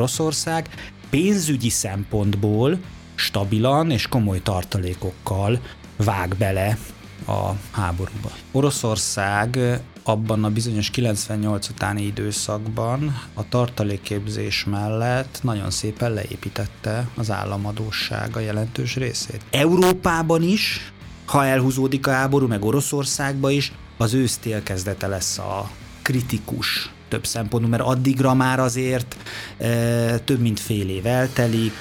Oroszország pénzügyi szempontból stabilan és komoly tartalékokkal vág bele a háborúba. Oroszország abban a bizonyos 98 utáni időszakban a tartalékképzés mellett nagyon szépen leépítette az államadóság a jelentős részét. Európában is, ha elhúzódik a háború, meg Oroszországba is, az ősztél kezdete lesz a kritikus több szempontból, mert addigra már azért e, több mint fél év eltelik,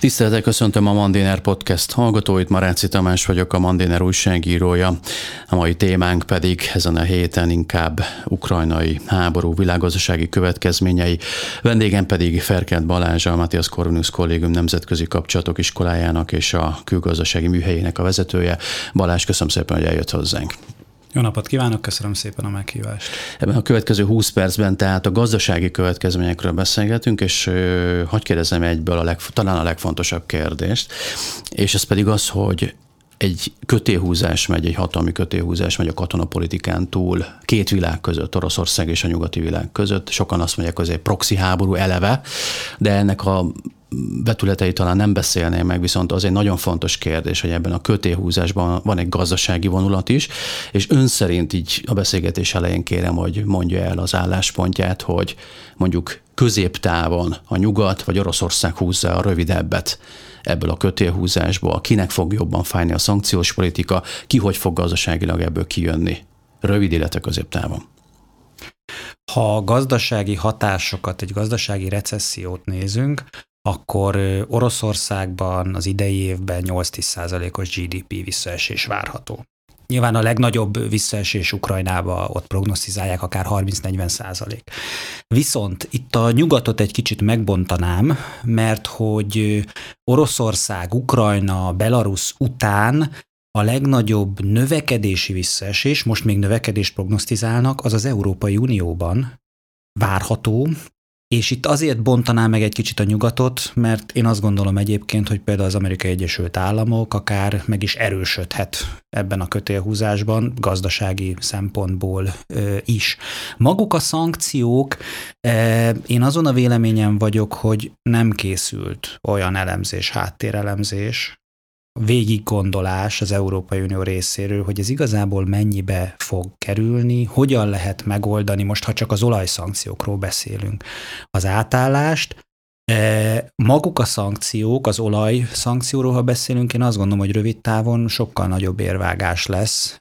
Tiszteletek, köszöntöm a Mandiner Podcast hallgatóit, Maráci Tamás vagyok, a Mandiner újságírója. A mai témánk pedig ezen a héten inkább ukrajnai háború világgazdasági következményei. Vendégem pedig Ferkent Balázs, a Matthias Corvinus Kollégium Nemzetközi Kapcsolatok Iskolájának és a külgazdasági műhelyének a vezetője. Balázs, köszönöm szépen, hogy eljött hozzánk. Jó napot kívánok, köszönöm szépen a meghívást. Ebben a következő 20 percben tehát a gazdasági következményekről beszélgetünk, és hagyj kérdezem egyből a leg, talán a legfontosabb kérdést, és ez pedig az, hogy egy kötéhúzás megy, egy hatalmi kötéhúzás megy a katonapolitikán túl két világ között, Oroszország és a nyugati világ között. Sokan azt mondják, hogy ez egy proxy háború eleve, de ennek a betületei talán nem beszélném meg, viszont az egy nagyon fontos kérdés, hogy ebben a kötéhúzásban van egy gazdasági vonulat is, és ön szerint így a beszélgetés elején kérem, hogy mondja el az álláspontját, hogy mondjuk középtávon a nyugat vagy Oroszország húzza a rövidebbet ebből a kötélhúzásból, kinek fog jobban fájni a szankciós politika, ki hogy fog gazdaságilag ebből kijönni, rövid, illetve középtávon. Ha a gazdasági hatásokat, egy gazdasági recessziót nézünk, akkor Oroszországban az idei évben 8-10%-os GDP visszaesés várható. Nyilván a legnagyobb visszaesés Ukrajnába ott prognosztizálják akár 30-40 százalék. Viszont itt a nyugatot egy kicsit megbontanám, mert hogy Oroszország, Ukrajna, Belarus után a legnagyobb növekedési visszaesés, most még növekedést prognosztizálnak, az az Európai Unióban várható, és itt azért bontanám meg egy kicsit a nyugatot, mert én azt gondolom egyébként, hogy például az Amerikai Egyesült Államok akár meg is erősödhet ebben a kötélhúzásban, gazdasági szempontból ö, is. Maguk a szankciók, e, én azon a véleményen vagyok, hogy nem készült olyan elemzés, háttérelemzés, végig gondolás az Európai Unió részéről, hogy ez igazából mennyibe fog kerülni, hogyan lehet megoldani, most ha csak az olajszankciókról beszélünk, az átállást, Maguk a szankciók, az olaj szankcióról, ha beszélünk, én azt gondolom, hogy rövid távon sokkal nagyobb érvágás lesz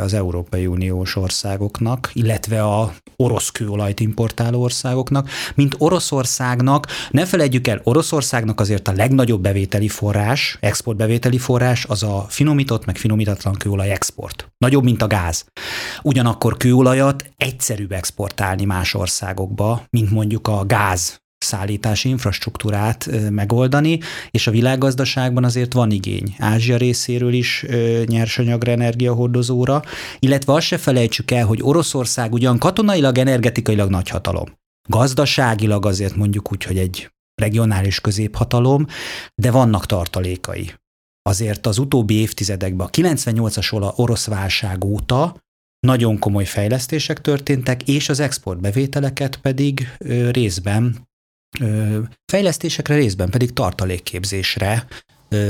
az Európai Uniós országoknak, illetve a orosz kőolajt importáló országoknak, mint Oroszországnak. Ne felejtjük el, Oroszországnak azért a legnagyobb bevételi forrás, exportbevételi forrás az a finomított, meg finomítatlan kőolaj export. Nagyobb, mint a gáz. Ugyanakkor kőolajat egyszerűbb exportálni más országokba, mint mondjuk a gáz szállítási infrastruktúrát megoldani, és a világgazdaságban azért van igény. Ázsia részéről is nyersanyagra, energiahordozóra, illetve azt se felejtsük el, hogy Oroszország ugyan katonailag, energetikailag nagyhatalom. Gazdaságilag azért mondjuk úgy, hogy egy regionális középhatalom, de vannak tartalékai. Azért az utóbbi évtizedekben, a 98-as orosz válság óta nagyon komoly fejlesztések történtek, és az exportbevételeket pedig részben fejlesztésekre, részben pedig tartalékképzésre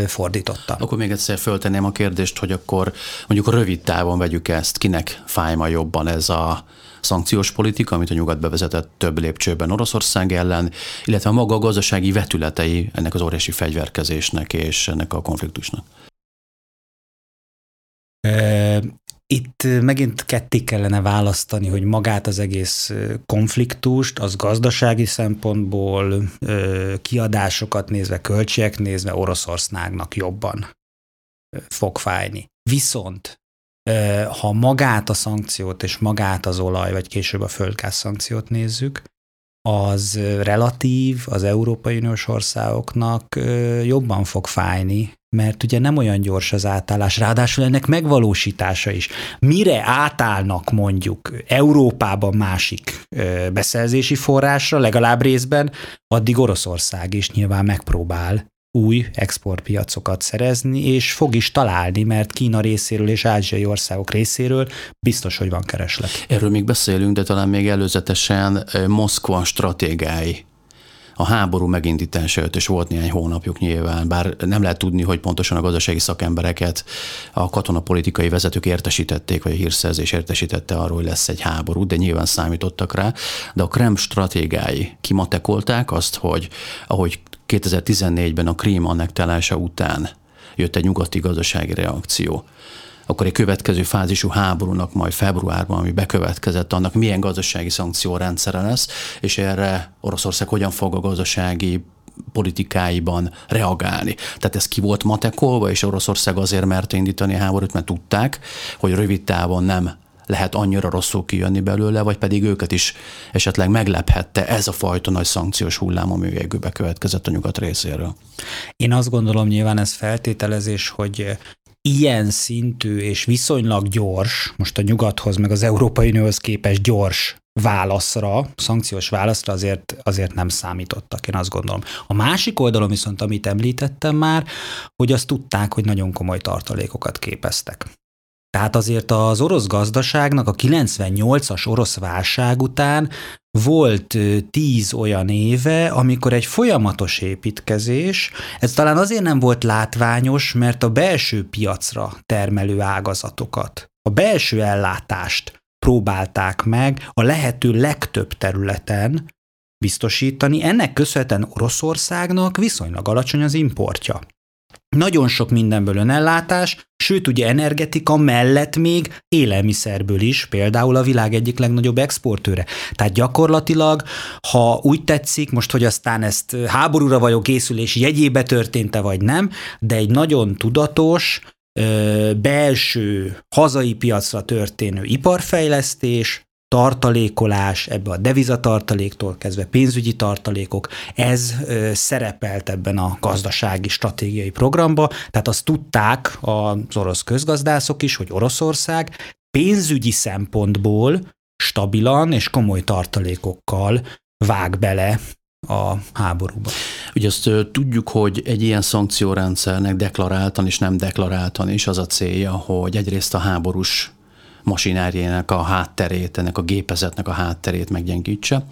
fordította. Akkor még egyszer föltenném a kérdést, hogy akkor mondjuk rövid távon vegyük ezt, kinek fáj ma jobban ez a szankciós politika, amit a nyugat bevezetett több lépcsőben Oroszország ellen, illetve a maga a gazdasági vetületei ennek az óriási fegyverkezésnek és ennek a konfliktusnak. Itt megint ketté kellene választani, hogy magát az egész konfliktust, az gazdasági szempontból, kiadásokat nézve, költségek nézve Oroszországnak jobban fog fájni. Viszont ha magát a szankciót és magát az olaj, vagy később a földgáz szankciót nézzük, az relatív az Európai Uniós országoknak jobban fog fájni, mert ugye nem olyan gyors az átállás, ráadásul ennek megvalósítása is. Mire átállnak mondjuk Európában másik beszerzési forrásra, legalább részben, addig Oroszország is nyilván megpróbál új exportpiacokat szerezni, és fog is találni, mert Kína részéről és ázsiai országok részéről biztos, hogy van kereslet. Erről még beszélünk, de talán még előzetesen Moszkva stratégái a háború megindítása előtt, és volt néhány hónapjuk nyilván, bár nem lehet tudni, hogy pontosan a gazdasági szakembereket a katonapolitikai vezetők értesítették, vagy a hírszerzés értesítette arról, hogy lesz egy háború, de nyilván számítottak rá, de a Krem stratégái kimatekolták azt, hogy ahogy 2014-ben a Krím annektálása után jött egy nyugati gazdasági reakció, akkor egy következő fázisú háborúnak majd februárban, ami bekövetkezett, annak milyen gazdasági szankciórendszere lesz, és erre Oroszország hogyan fog a gazdasági politikáiban reagálni. Tehát ez ki volt matekolva, és Oroszország azért mert indítani a háborút, mert tudták, hogy rövid távon nem lehet annyira rosszul kijönni belőle, vagy pedig őket is esetleg meglephette ez a fajta nagy szankciós hullám, ami végül bekövetkezett a nyugat részéről. Én azt gondolom, nyilván ez feltételezés, hogy ilyen szintű és viszonylag gyors, most a nyugathoz meg az Európai Unióhoz képest gyors válaszra, szankciós válaszra azért, azért nem számítottak, én azt gondolom. A másik oldalon viszont, amit említettem már, hogy azt tudták, hogy nagyon komoly tartalékokat képeztek. Tehát azért az orosz gazdaságnak a 98-as orosz válság után volt tíz olyan éve, amikor egy folyamatos építkezés, ez talán azért nem volt látványos, mert a belső piacra termelő ágazatokat, a belső ellátást próbálták meg a lehető legtöbb területen biztosítani. Ennek köszönhetően Oroszországnak viszonylag alacsony az importja. Nagyon sok mindenből önellátás, sőt ugye energetika mellett még élelmiszerből is, például a világ egyik legnagyobb exportőre. Tehát gyakorlatilag, ha úgy tetszik, most, hogy aztán ezt háborúra vagyok készülés jegyébe történte vagy nem, de egy nagyon tudatos, belső hazai piacra történő iparfejlesztés, tartalékolás, ebbe a devizatartaléktól kezdve pénzügyi tartalékok, ez szerepelt ebben a gazdasági stratégiai programba, tehát azt tudták az orosz közgazdászok is, hogy Oroszország pénzügyi szempontból stabilan és komoly tartalékokkal vág bele a háborúba. Ugye azt tudjuk, hogy egy ilyen szankciórendszernek deklaráltan és nem deklaráltan is az a célja, hogy egyrészt a háborús masinárjének a hátterét, ennek a gépezetnek a hátterét meggyengítse,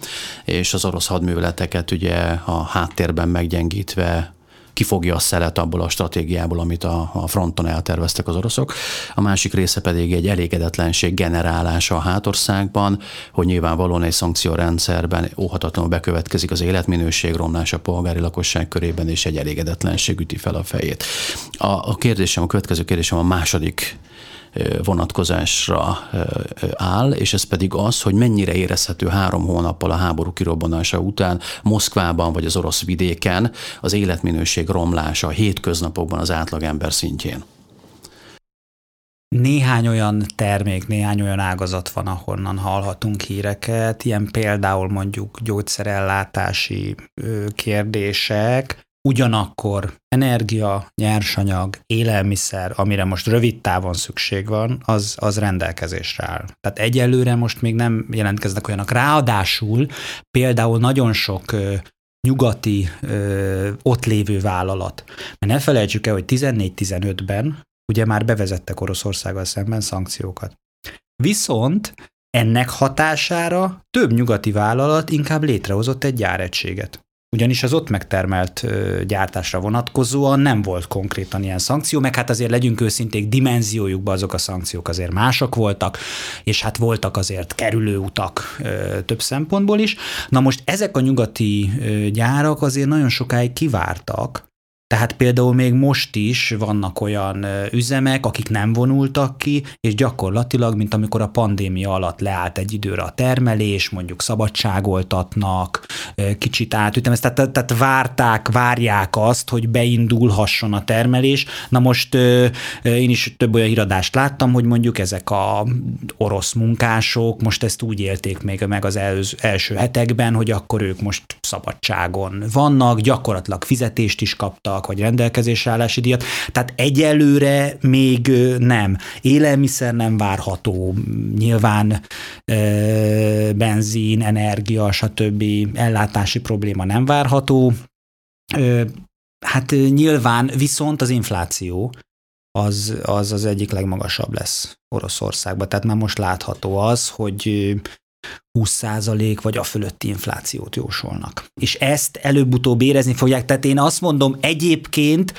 és az orosz hadműveleteket ugye a háttérben meggyengítve kifogja a szelet abból a stratégiából, amit a, a fronton elterveztek az oroszok. A másik része pedig egy elégedetlenség generálása a hátországban, hogy nyilvánvalóan egy szankciórendszerben óhatatlanul bekövetkezik az életminőség romlás a polgári lakosság körében, és egy elégedetlenség üti fel a fejét. A, a kérdésem, a következő kérdésem a második vonatkozásra áll, és ez pedig az, hogy mennyire érezhető három hónappal a háború kirobbanása után Moszkvában vagy az orosz vidéken az életminőség romlása a hétköznapokban az átlagember szintjén. Néhány olyan termék, néhány olyan ágazat van, ahonnan hallhatunk híreket, ilyen például mondjuk gyógyszerellátási kérdések, Ugyanakkor energia, nyersanyag, élelmiszer, amire most rövid távon szükség van, az, az rendelkezésre áll. Tehát egyelőre most még nem jelentkeznek olyanok. Ráadásul például nagyon sok nyugati ö, ott lévő vállalat. Mert ne felejtsük el, hogy 14-15-ben ugye már bevezettek Oroszországgal szemben szankciókat. Viszont ennek hatására több nyugati vállalat inkább létrehozott egy gyáregységet ugyanis az ott megtermelt gyártásra vonatkozóan nem volt konkrétan ilyen szankció, meg hát azért legyünk őszinték, dimenziójukban azok a szankciók azért mások voltak, és hát voltak azért kerülőutak több szempontból is. Na most ezek a nyugati gyárak azért nagyon sokáig kivártak, tehát például még most is vannak olyan üzemek, akik nem vonultak ki, és gyakorlatilag, mint amikor a pandémia alatt leállt egy időre a termelés, mondjuk szabadságoltatnak, kicsit átütem, tehát, tehát, várták, várják azt, hogy beindulhasson a termelés. Na most én is több olyan híradást láttam, hogy mondjuk ezek a orosz munkások most ezt úgy élték még meg az első hetekben, hogy akkor ők most szabadságon vannak, gyakorlatilag fizetést is kaptak, díjak, vagy rendelkezésre állási díjat. Tehát egyelőre még nem. Élelmiszer nem várható, nyilván benzin, energia, stb. ellátási probléma nem várható. hát nyilván viszont az infláció az, az az egyik legmagasabb lesz Oroszországban. Tehát már most látható az, hogy 20% vagy a fölötti inflációt jósolnak. És ezt előbb-utóbb érezni fogják. Tehát én azt mondom, egyébként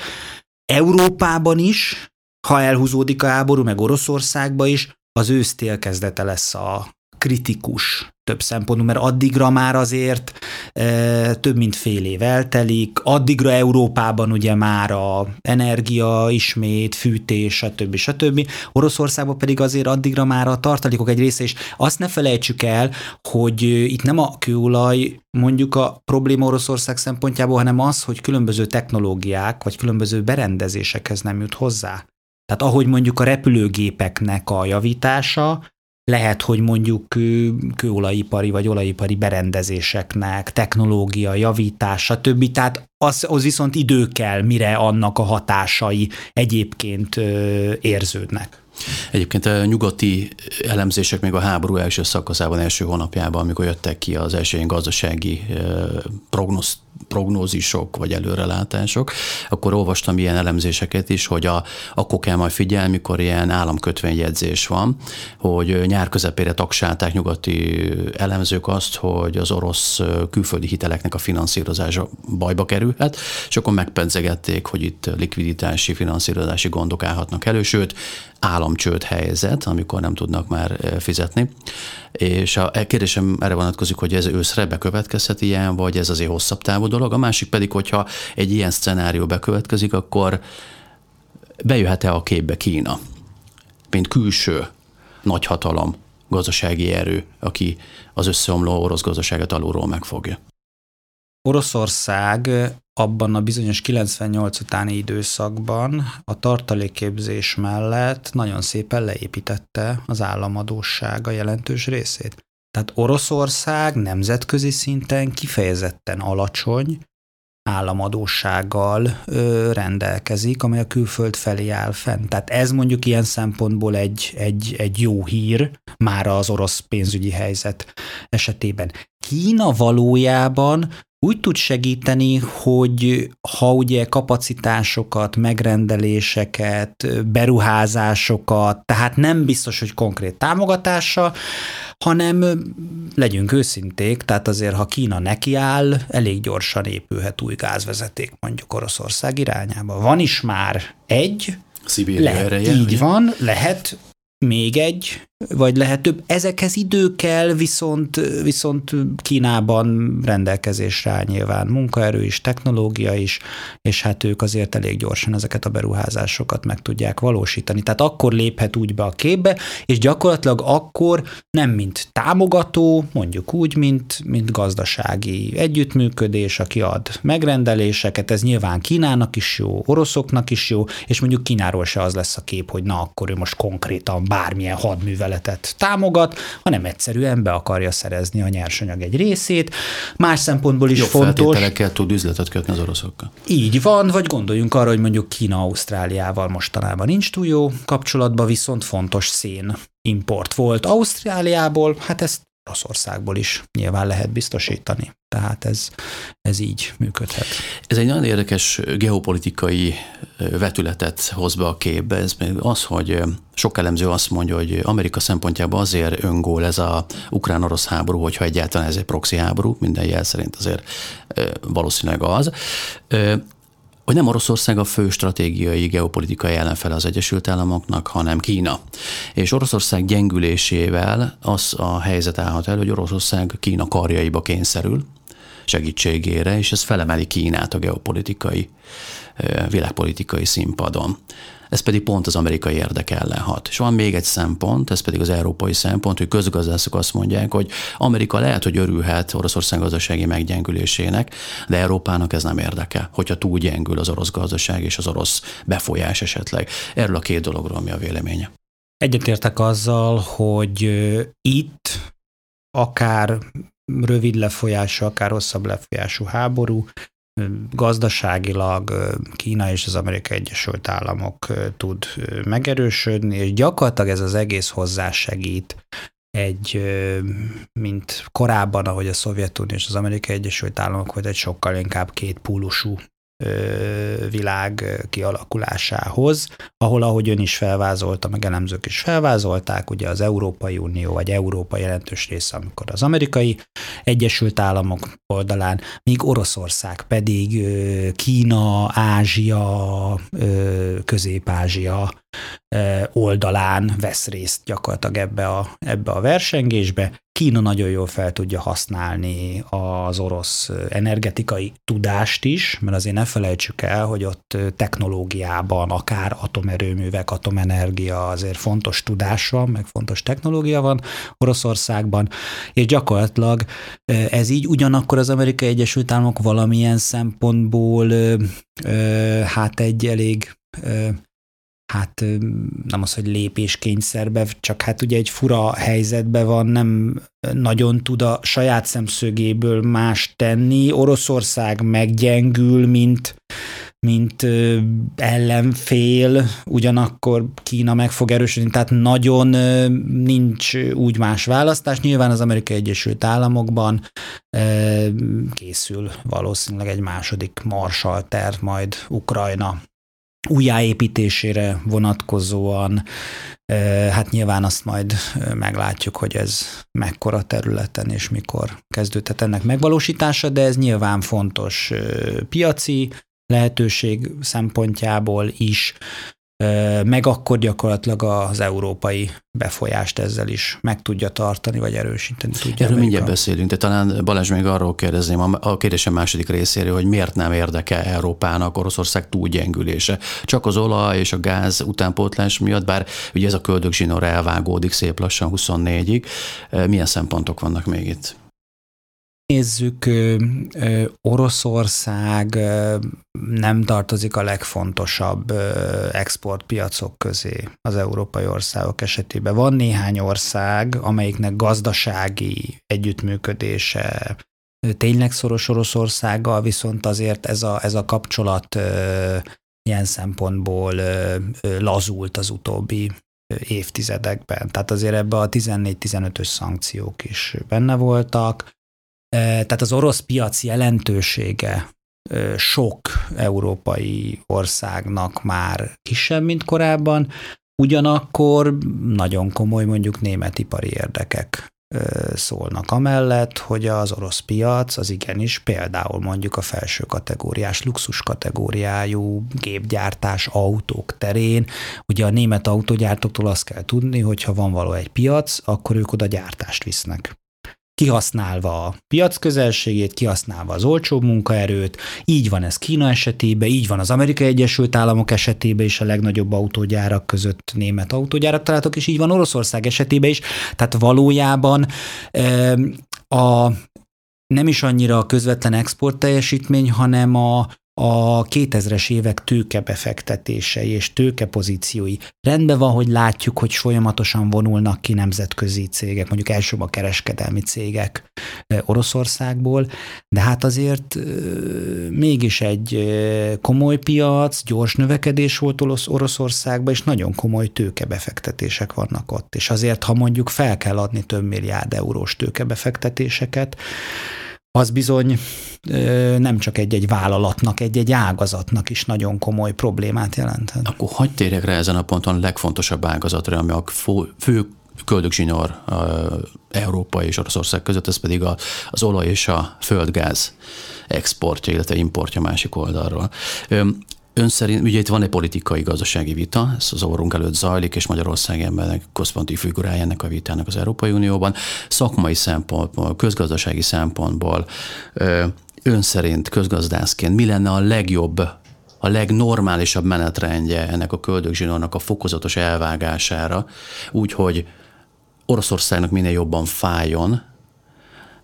Európában is, ha elhúzódik a háború, meg Oroszországban is, az ősztél kezdete lesz a kritikus több szempontból, mert addigra már azért e, több mint fél év eltelik, addigra Európában ugye már a energia ismét, fűtés, stb. stb. Oroszországban pedig azért addigra már a tartalékok egy része, és azt ne felejtsük el, hogy itt nem a kőolaj mondjuk a probléma Oroszország szempontjából, hanem az, hogy különböző technológiák vagy különböző berendezésekhez nem jut hozzá. Tehát ahogy mondjuk a repülőgépeknek a javítása, lehet, hogy mondjuk kőolajipari vagy olajipari berendezéseknek, technológia, javítás, stb. Tehát az, az viszont idő kell, mire annak a hatásai egyébként érződnek. Egyébként a nyugati elemzések még a háború első szakaszában, első hónapjában, amikor jöttek ki az első ilyen gazdasági prognosz, prognózisok vagy előrelátások, akkor olvastam ilyen elemzéseket is, hogy a, akkor kell majd figyelni, mikor ilyen államkötvényjegyzés van, hogy nyár közepére tagsálták nyugati elemzők azt, hogy az orosz külföldi hiteleknek a finanszírozása bajba kerülhet, és akkor megpedzegették, hogy itt likviditási, finanszírozási gondok állhatnak elő, sőt, államcsőd helyzet, amikor nem tudnak már fizetni. És a e kérdésem erre vonatkozik, hogy ez őszre bekövetkezhet ilyen, vagy ez azért hosszabb távú dolog. A másik pedig, hogyha egy ilyen szcenárió bekövetkezik, akkor bejöhet-e a képbe Kína, mint külső nagyhatalom, gazdasági erő, aki az összeomló orosz gazdaságot alulról megfogja. Oroszország abban a bizonyos 98 utáni időszakban a tartalékképzés mellett nagyon szépen leépítette az államadósága jelentős részét. Tehát Oroszország nemzetközi szinten kifejezetten alacsony államadósággal ö, rendelkezik, amely a külföld felé áll fenn. Tehát ez mondjuk ilyen szempontból egy, egy, egy jó hír már az orosz pénzügyi helyzet esetében. Kína valójában úgy tud segíteni, hogy ha ugye kapacitásokat, megrendeléseket, beruházásokat, tehát nem biztos, hogy konkrét támogatása, hanem legyünk őszinték, tehát azért, ha Kína nekiáll, elég gyorsan épülhet új gázvezeték mondjuk Oroszország irányába. Van is már egy, Szibéria lehet, ereje, így ugye? van, lehet még egy, vagy lehet több. Ezekhez idő kell, viszont, viszont Kínában rendelkezésre áll nyilván munkaerő is, technológia is, és hát ők azért elég gyorsan ezeket a beruházásokat meg tudják valósítani. Tehát akkor léphet úgy be a képbe, és gyakorlatilag akkor nem mint támogató, mondjuk úgy, mint, mint gazdasági együttműködés, aki ad megrendeléseket, ez nyilván Kínának is jó, oroszoknak is jó, és mondjuk Kínáról se az lesz a kép, hogy na akkor ő most konkrétan bármilyen hadműveletet támogat, hanem egyszerűen be akarja szerezni a nyersanyag egy részét. Más szempontból is Jobb fontos. tud üzletet kötni az oroszokkal. Így van, vagy gondoljunk arra, hogy mondjuk Kína Ausztráliával mostanában nincs túl jó kapcsolatban, viszont fontos szén import volt Ausztráliából, hát ezt Oroszországból is nyilván lehet biztosítani. Tehát ez, ez így működhet. Ez egy nagyon érdekes geopolitikai vetületet hoz be a képbe. Ez még az, hogy sok elemző azt mondja, hogy Amerika szempontjából azért öngól ez a ukrán-orosz háború, hogyha egyáltalán ez egy proxy háború, minden jel szerint azért valószínűleg az hogy nem Oroszország a fő stratégiai geopolitikai ellenfele az Egyesült Államoknak, hanem Kína. És Oroszország gyengülésével az a helyzet állhat el, hogy Oroszország Kína karjaiba kényszerül, segítségére, és ez felemeli Kínát a geopolitikai, világpolitikai színpadon. Ez pedig pont az amerikai érdek ellen hat. És van még egy szempont, ez pedig az európai szempont, hogy közgazdászok azt mondják, hogy Amerika lehet, hogy örülhet Oroszország gazdasági meggyengülésének, de Európának ez nem érdeke, hogyha túl gyengül az orosz gazdaság és az orosz befolyás esetleg. Erről a két dologról mi a véleménye? Egyetértek azzal, hogy itt akár rövid lefolyású, akár hosszabb lefolyású háború, gazdaságilag Kína és az Amerikai Egyesült Államok tud megerősödni, és gyakorlatilag ez az egész hozzásegít egy, mint korábban, ahogy a Szovjetunió és az Amerikai Egyesült Államok volt egy sokkal inkább két pólusú világ kialakulásához, ahol, ahogy ön is felvázolta, meg elemzők is felvázolták, ugye az Európai Unió, vagy Európa jelentős része, amikor az amerikai Egyesült Államok oldalán, míg Oroszország pedig Kína, Ázsia, Közép-Ázsia oldalán vesz részt gyakorlatilag ebbe a, ebbe a versengésbe. Kína nagyon jól fel tudja használni az orosz energetikai tudást is, mert azért ne felejtsük el, hogy ott technológiában, akár atomerőművek, atomenergia, azért fontos tudás van, meg fontos technológia van Oroszországban, és gyakorlatilag ez így ugyanakkor az Amerikai Egyesült Államok valamilyen szempontból hát egy elég hát nem az, hogy lépéskényszerbe, csak hát ugye egy fura helyzetben van, nem nagyon tud a saját szemszögéből más tenni. Oroszország meggyengül, mint, mint ellenfél, ugyanakkor Kína meg fog erősödni, tehát nagyon nincs úgy más választás. Nyilván az Amerikai Egyesült Államokban készül valószínűleg egy második Marshall terv, majd Ukrajna újjáépítésére vonatkozóan, hát nyilván azt majd meglátjuk, hogy ez mekkora területen és mikor kezdődhet ennek megvalósítása, de ez nyilván fontos piaci lehetőség szempontjából is, meg akkor gyakorlatilag az európai befolyást ezzel is meg tudja tartani, vagy erősíteni tudja. Erről mindjárt beszélünk, de talán Balázs még arról kérdezném a kérdésem második részéről, hogy miért nem érdekel Európának Oroszország túlgyengülése. Csak az olaj és a gáz utánpótlás miatt, bár ugye ez a köldögzsinóra elvágódik szép lassan 24-ig. Milyen szempontok vannak még itt? Nézzük, Oroszország nem tartozik a legfontosabb exportpiacok közé az európai országok esetében. Van néhány ország, amelyiknek gazdasági együttműködése tényleg szoros Oroszországgal, viszont azért ez a, ez a kapcsolat ilyen szempontból lazult az utóbbi évtizedekben. Tehát azért ebbe a 14-15-ös szankciók is benne voltak. Tehát az orosz piac jelentősége sok európai országnak már kisebb, mint korábban, ugyanakkor nagyon komoly mondjuk német ipari érdekek szólnak amellett, hogy az orosz piac az igenis például mondjuk a felső kategóriás, luxus kategóriájú gépgyártás autók terén. Ugye a német autógyártóktól azt kell tudni, hogy ha van való egy piac, akkor ők oda gyártást visznek kihasználva a piac közelségét, kihasználva az olcsó munkaerőt. Így van ez Kína esetében, így van az Amerikai Egyesült Államok esetében is a legnagyobb autógyárak között német autógyárak találtak, és így van Oroszország esetében is. Tehát valójában a nem is annyira a közvetlen export teljesítmény, hanem a, a 2000-es évek tőkebefektetései és tőkepozíciói. Rendben van, hogy látjuk, hogy folyamatosan vonulnak ki nemzetközi cégek, mondjuk elsőbb a kereskedelmi cégek Oroszországból, de hát azért mégis egy komoly piac, gyors növekedés volt Oroszországban, és nagyon komoly tőkebefektetések vannak ott. És azért, ha mondjuk fel kell adni több milliárd eurós tőkebefektetéseket, az bizony nem csak egy-egy vállalatnak, egy-egy ágazatnak is nagyon komoly problémát jelenthet. Akkor hagyd térjek rá ezen a ponton a legfontosabb ágazatra, ami a fő köldögzsinór Európa és Oroszország között, ez pedig az olaj és a földgáz exportja, illetve importja másik oldalról. Ön szerint, ugye itt van egy politikai gazdasági vita, ez az orrunk előtt zajlik, és Magyarország embernek központi figurája ennek a vitának az Európai Unióban. Szakmai szempontból, közgazdasági szempontból ön szerint közgazdászként mi lenne a legjobb a legnormálisabb menetrendje ennek a köldögzsinórnak a fokozatos elvágására, úgyhogy Oroszországnak minél jobban fájjon,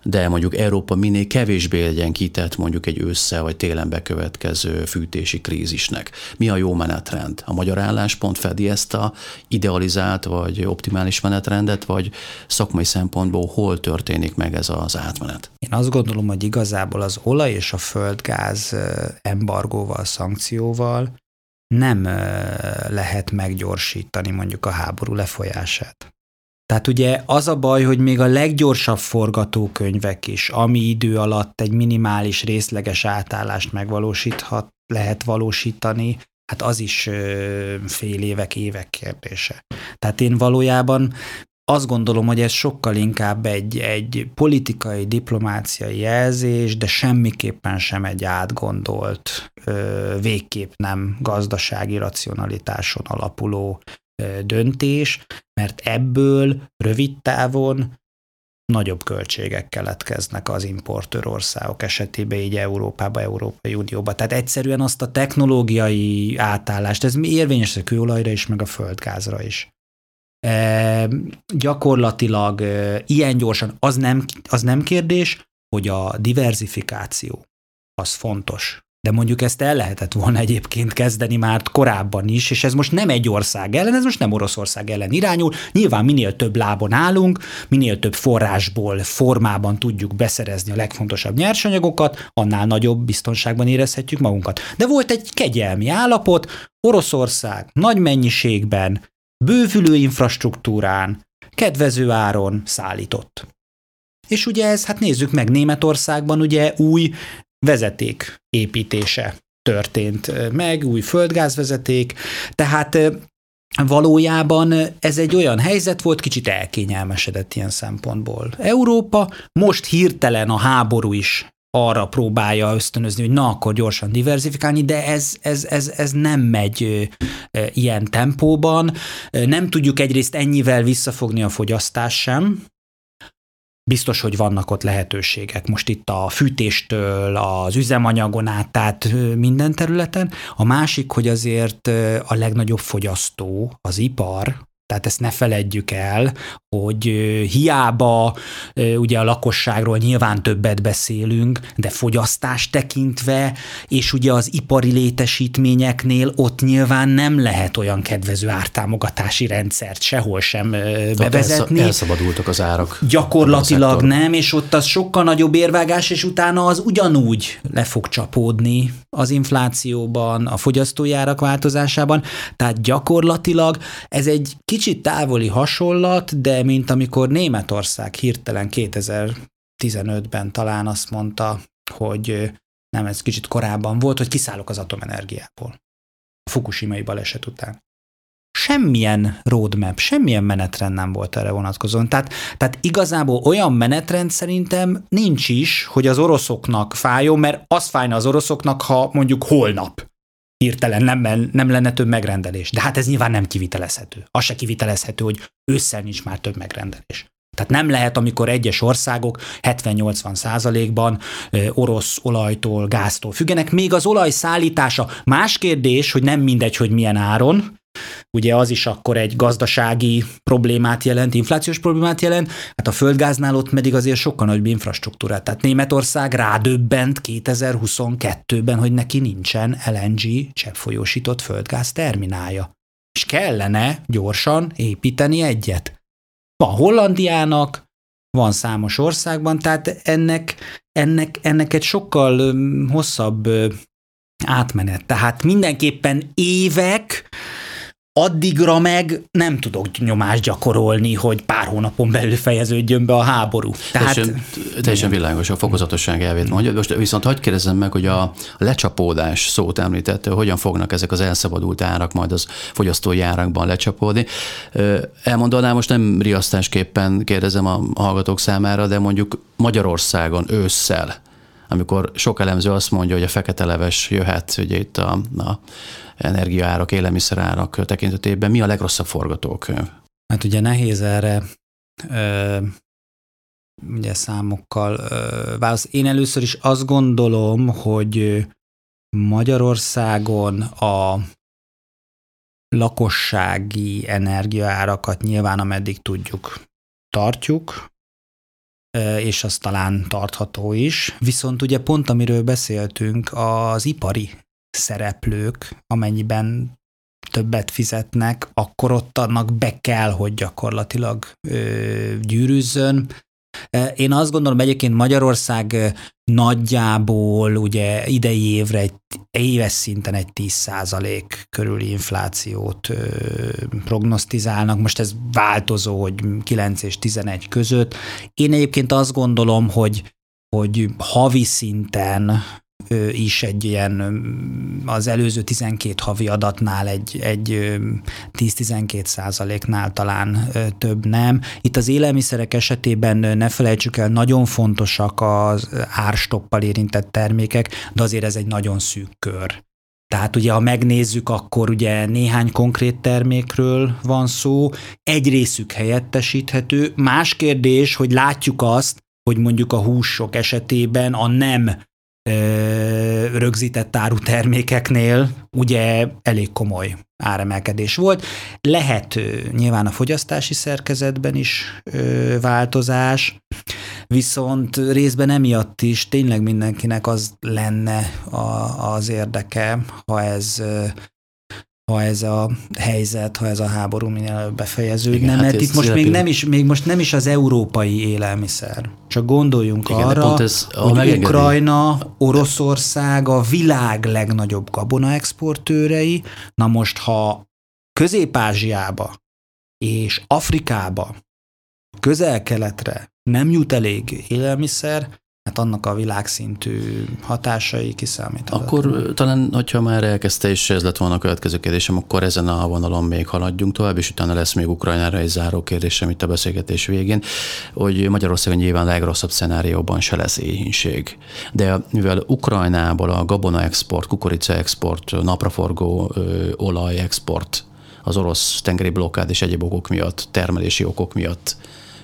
de mondjuk Európa minél kevésbé legyen kitett mondjuk egy össze vagy télen bekövetkező fűtési krízisnek. Mi a jó menetrend? A magyar álláspont fedi ezt a idealizált vagy optimális menetrendet, vagy szakmai szempontból hol történik meg ez az átmenet? Én azt gondolom, hogy igazából az olaj és a földgáz embargóval, szankcióval nem lehet meggyorsítani mondjuk a háború lefolyását. Tehát ugye az a baj, hogy még a leggyorsabb forgatókönyvek is, ami idő alatt egy minimális részleges átállást megvalósíthat, lehet valósítani, hát az is fél évek, évek kérdése. Tehát én valójában azt gondolom, hogy ez sokkal inkább egy, egy politikai, diplomáciai jelzés, de semmiképpen sem egy átgondolt, végképp nem gazdasági racionalitáson alapuló döntés, mert ebből rövid távon nagyobb költségek keletkeznek az importőr országok esetében, így Európába, Európai Unióba. Tehát egyszerűen azt a technológiai átállást, ez érvényes a kőolajra is, meg a földgázra is. E, gyakorlatilag e, ilyen gyorsan, az nem, az nem kérdés, hogy a diversifikáció az fontos de mondjuk ezt el lehetett volna egyébként kezdeni már korábban is, és ez most nem egy ország ellen, ez most nem Oroszország ellen irányul. Nyilván minél több lábon állunk, minél több forrásból, formában tudjuk beszerezni a legfontosabb nyersanyagokat, annál nagyobb biztonságban érezhetjük magunkat. De volt egy kegyelmi állapot, Oroszország nagy mennyiségben, bővülő infrastruktúrán, kedvező áron szállított. És ugye ez, hát nézzük meg, Németországban ugye új vezeték építése történt meg, új földgázvezeték, tehát valójában ez egy olyan helyzet volt, kicsit elkényelmesedett ilyen szempontból. Európa most hirtelen a háború is arra próbálja ösztönözni, hogy na, akkor gyorsan diversifikálni, de ez, ez, ez, ez nem megy ilyen tempóban. Nem tudjuk egyrészt ennyivel visszafogni a fogyasztás sem, biztos, hogy vannak ott lehetőségek. Most itt a fűtéstől, az üzemanyagon át, tehát minden területen. A másik, hogy azért a legnagyobb fogyasztó az ipar, tehát ezt ne feledjük el, hogy hiába ugye a lakosságról nyilván többet beszélünk, de fogyasztás tekintve, és ugye az ipari létesítményeknél ott nyilván nem lehet olyan kedvező ártámogatási rendszert sehol sem bevezetni. Elszabadultak az árak. Gyakorlatilag nem, és ott az sokkal nagyobb érvágás, és utána az ugyanúgy le fog csapódni az inflációban, a fogyasztói árak változásában. Tehát gyakorlatilag ez egy kicsit távoli hasonlat, de mint amikor Németország hirtelen 2015-ben talán azt mondta, hogy nem, ez kicsit korábban volt, hogy kiszállok az atomenergiából. A Fukushima-i baleset után. Semmilyen roadmap, semmilyen menetrend nem volt erre vonatkozóan. Tehát, tehát igazából olyan menetrend szerintem nincs is, hogy az oroszoknak fájjon, mert az fájna az oroszoknak, ha mondjuk holnap hirtelen nem, nem lenne több megrendelés. De hát ez nyilván nem kivitelezhető. Az se kivitelezhető, hogy ősszel nincs már több megrendelés. Tehát nem lehet, amikor egyes országok 70-80 százalékban orosz olajtól, gáztól függenek. Még az olaj szállítása más kérdés, hogy nem mindegy, hogy milyen áron, ugye az is akkor egy gazdasági problémát jelent, inflációs problémát jelent, hát a földgáznál ott pedig azért sokkal nagyobb infrastruktúrát. Tehát Németország rádöbbent 2022-ben, hogy neki nincsen LNG cseppfolyósított földgáz terminálja. És kellene gyorsan építeni egyet. Van Hollandiának, van számos országban, tehát ennek, ennek, ennek egy sokkal hosszabb átmenet. Tehát mindenképpen évek, addigra meg nem tudok nyomást gyakorolni, hogy pár hónapon belül fejeződjön be a háború. Tehát, teljesen, teljesen világos a fokozatosság elvét mondja. Most viszont hagyd kérdezzem meg, hogy a lecsapódás szót említette, hogyan fognak ezek az elszabadult árak majd az fogyasztói árakban lecsapódni. Elmondanám, most nem riasztásképpen kérdezem a hallgatók számára, de mondjuk Magyarországon ősszel, amikor sok elemző azt mondja, hogy a fekete leves jöhet, ugye itt a, a energiaárak, élelmiszerárak tekintetében mi a legrosszabb forgatókönyv? Hát ugye nehéz erre ö, ugye számokkal válasz. Én először is azt gondolom, hogy Magyarországon a lakossági energiaárakat nyilván ameddig tudjuk, tartjuk, és az talán tartható is. Viszont ugye pont amiről beszéltünk, az ipari szereplők, amennyiben többet fizetnek, akkor ott annak be kell, hogy gyakorlatilag ö, gyűrűzzön. Én azt gondolom egyébként Magyarország nagyjából ugye idei évre egy éves szinten egy 10% körüli inflációt prognosztizálnak. Most ez változó, hogy 9 és 11 között. Én egyébként azt gondolom, hogy hogy havi szinten is egy ilyen az előző 12 havi adatnál egy, egy 10-12 százaléknál talán több nem. Itt az élelmiszerek esetében ne felejtsük el, nagyon fontosak az árstoppal érintett termékek, de azért ez egy nagyon szűk kör. Tehát ugye, ha megnézzük, akkor ugye néhány konkrét termékről van szó, egy részük helyettesíthető. Más kérdés, hogy látjuk azt, hogy mondjuk a húsok esetében a nem rögzített áru termékeknél ugye elég komoly áremelkedés volt. Lehet nyilván a fogyasztási szerkezetben is változás, viszont részben emiatt is tényleg mindenkinek az lenne az érdeke, ha ez ha ez a helyzet, ha ez a háború minél előbb befejeződne, Igen, mert hát itt most még nem, is, még most nem is az európai élelmiszer. Csak gondoljunk Igen, arra, ez hogy megengedi. Ukrajna, Oroszország a világ legnagyobb gabonaexportőrei. Na most, ha Közép-Ázsiába és Afrikába, közel-keletre nem jut elég élelmiszer, hát annak a világszintű hatásai kiszámíthatók. Akkor talán, hogyha már elkezdte, és ez lett volna a következő kérdésem, akkor ezen a vonalon még haladjunk tovább, és utána lesz még Ukrajnára egy záró kérdésem itt a beszélgetés végén, hogy Magyarországon nyilván a legrosszabb szenárióban se lesz éhínség. De mivel Ukrajnából a gabona export, kukorica export, napraforgó olaj export az orosz tengeri blokkád és egyéb okok miatt, termelési okok miatt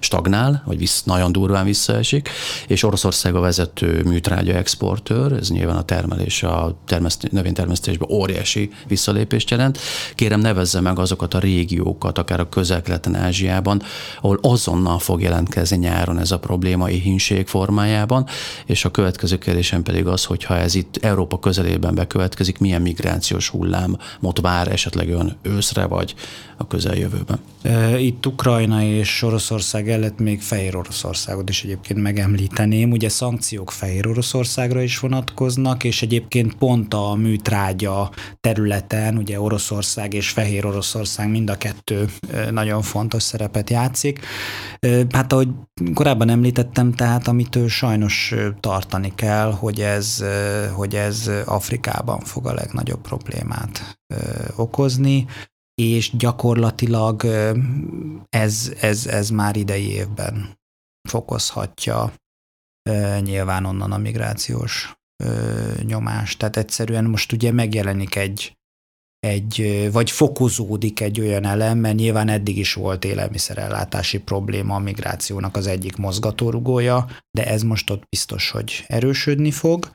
stagnál, vagy visz, nagyon durván visszaesik, és Oroszország a vezető műtrágya exportőr, ez nyilván a termelés, a termeszt, növénytermesztésben óriási visszalépést jelent. Kérem nevezze meg azokat a régiókat, akár a közel-keleten, Ázsiában, ahol azonnal fog jelentkezni nyáron ez a probléma éhínség formájában, és a következő kérdésem pedig az, hogy ha ez itt Európa közelében bekövetkezik, milyen migrációs hullámot vár esetleg ön őszre, vagy a közeljövőben? Itt Ukrajna és Oroszország mellett még Fehér Oroszországot is egyébként megemlíteném. Ugye szankciók Fehér Oroszországra is vonatkoznak, és egyébként pont a műtrágya területen, ugye Oroszország és Fehér Oroszország mind a kettő nagyon fontos szerepet játszik. Hát ahogy korábban említettem, tehát amitől sajnos tartani kell, hogy ez, hogy ez Afrikában fog a legnagyobb problémát okozni és gyakorlatilag ez, ez, ez már idei évben fokozhatja nyilván onnan a migrációs nyomást. Tehát egyszerűen most ugye megjelenik egy, egy, vagy fokozódik egy olyan elem, mert nyilván eddig is volt élelmiszerellátási probléma a migrációnak az egyik mozgatórugója, de ez most ott biztos, hogy erősödni fog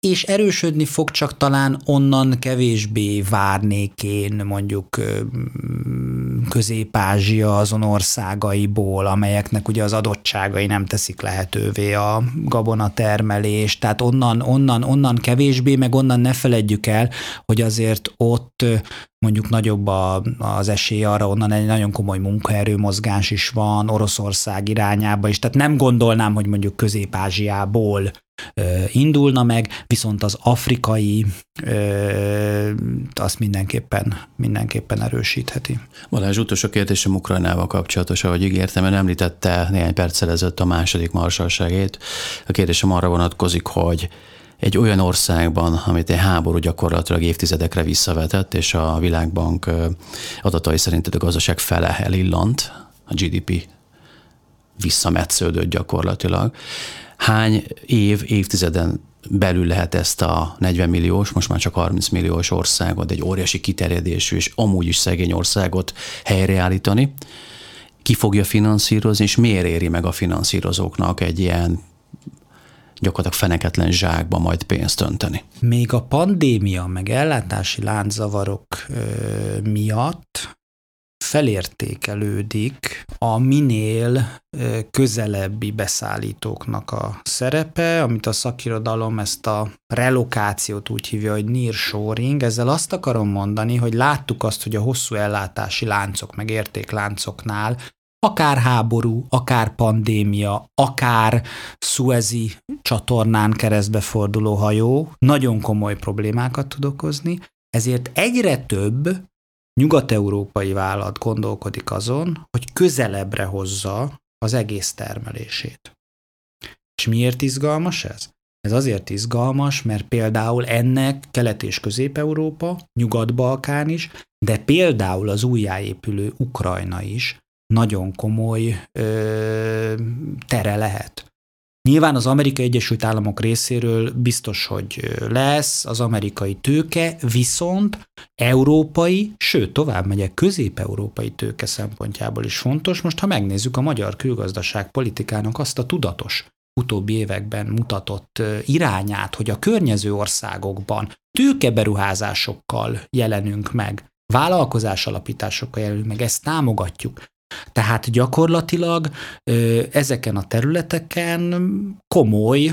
és erősödni fog, csak talán onnan kevésbé várnék én mondjuk Közép-Ázsia azon országaiból, amelyeknek ugye az adottságai nem teszik lehetővé a gabonatermelést, tehát onnan, onnan, onnan kevésbé, meg onnan ne feledjük el, hogy azért ott mondjuk nagyobb a, az esély arra, onnan egy nagyon komoly munkaerőmozgás is van, Oroszország irányába is, tehát nem gondolnám, hogy mondjuk Közép-Ázsiából indulna meg, viszont az afrikai azt mindenképpen, mindenképpen erősítheti. Balázs, utolsó kérdésem Ukrajnával kapcsolatos, ahogy ígértem, ön említette néhány perccel ezelőtt a második marsalságét. A kérdésem arra vonatkozik, hogy egy olyan országban, amit egy háború gyakorlatilag évtizedekre visszavetett, és a Világbank adatai szerint a gazdaság fele elillant, a GDP visszametsződött gyakorlatilag. Hány év, évtizeden belül lehet ezt a 40 milliós, most már csak 30 milliós országot, egy óriási kiterjedésű és amúgy is szegény országot helyreállítani? Ki fogja finanszírozni, és miért éri meg a finanszírozóknak egy ilyen gyakorlatilag feneketlen zsákba majd pénzt önteni. Még a pandémia, meg ellátási lánczavarok ö, miatt felértékelődik a minél közelebbi beszállítóknak a szerepe, amit a szakirodalom ezt a relokációt úgy hívja, hogy nearshoring. Ezzel azt akarom mondani, hogy láttuk azt, hogy a hosszú ellátási láncok, meg értékláncoknál akár háború, akár pandémia, akár Suezi csatornán keresztbeforduló hajó nagyon komoly problémákat tud okozni, ezért egyre több nyugat-európai vállalat gondolkodik azon, hogy közelebbre hozza az egész termelését. És miért izgalmas ez? Ez azért izgalmas, mert például ennek Kelet- és Közép-Európa, Nyugat-Balkán is, de például az újjáépülő Ukrajna is nagyon komoly ö, tere lehet. Nyilván az Amerikai Egyesült Államok részéről biztos, hogy lesz az amerikai tőke, viszont európai, sőt tovább megyek, közép-európai tőke szempontjából is fontos. Most ha megnézzük a magyar külgazdaság politikának azt a tudatos utóbbi években mutatott irányát, hogy a környező országokban tőkeberuházásokkal jelenünk meg, vállalkozás alapításokkal jelenünk meg, ezt támogatjuk. Tehát gyakorlatilag ezeken a területeken komoly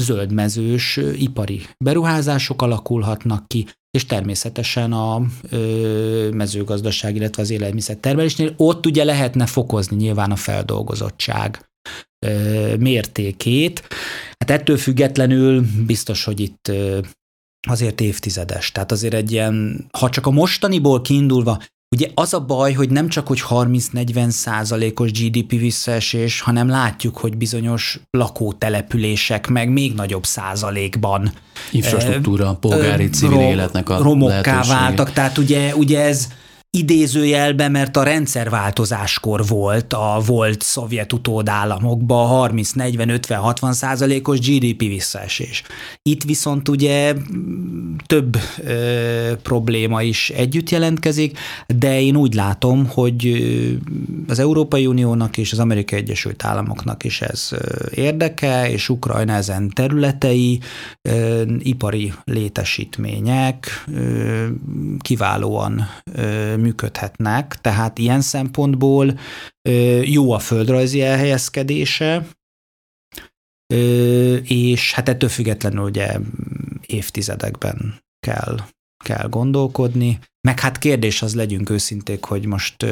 zöldmezős ipari beruházások alakulhatnak ki, és természetesen a mezőgazdaság, illetve az élelmiszer termelésnél ott ugye lehetne fokozni nyilván a feldolgozottság mértékét. Hát ettől függetlenül biztos, hogy itt azért évtizedes. Tehát azért egy ilyen, ha csak a mostaniból kiindulva, Ugye az a baj, hogy nem csak, hogy 30-40 százalékos GDP visszaesés, hanem látjuk, hogy bizonyos lakótelepülések meg még nagyobb százalékban. Infrastruktúra, polgári civil életnek a Romokká váltak, tehát ugye, ugye ez idézőjelbe, mert a rendszerváltozáskor volt a volt szovjet utódállamokban 30, 40, 50, 60 százalékos GDP visszaesés. Itt viszont ugye több ö, probléma is együtt jelentkezik, de én úgy látom, hogy az Európai Uniónak és az Amerikai Egyesült Államoknak is ez érdeke, és Ukrajna ezen területei, ö, ipari létesítmények ö, kiválóan ö, működhetnek, tehát ilyen szempontból jó a földrajzi elhelyezkedése, és hát ettől függetlenül ugye évtizedekben kell, kell gondolkodni, meg hát kérdés az legyünk őszinték, hogy most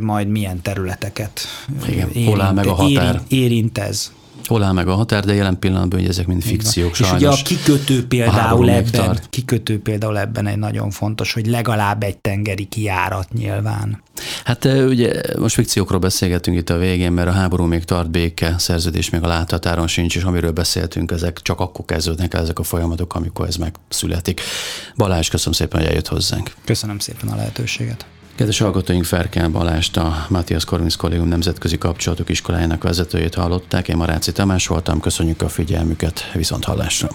majd milyen területeket Igen, érint, meg a határ. Érint, érint ez. Hol áll meg a határ, de jelen pillanatban hogy ezek mind fikciók. És ugye a kikötő például a ebben, tart. kikötő például ebben egy nagyon fontos, hogy legalább egy tengeri kiárat nyilván. Hát ugye most fikciókról beszélgetünk itt a végén, mert a háború még tart béke, szerződés még a láthatáron sincs, és amiről beszéltünk, ezek csak akkor kezdődnek ezek a folyamatok, amikor ez megszületik. Balázs, köszönöm szépen, hogy eljött hozzánk. Köszönöm szépen a lehetőséget. Kedves hallgatóink, Ferkel Balást, a Matthias Korvinsz Kollégium Nemzetközi Kapcsolatok Iskolájának vezetőjét hallották. Én Maráci Tamás voltam, köszönjük a figyelmüket, viszont hallásra.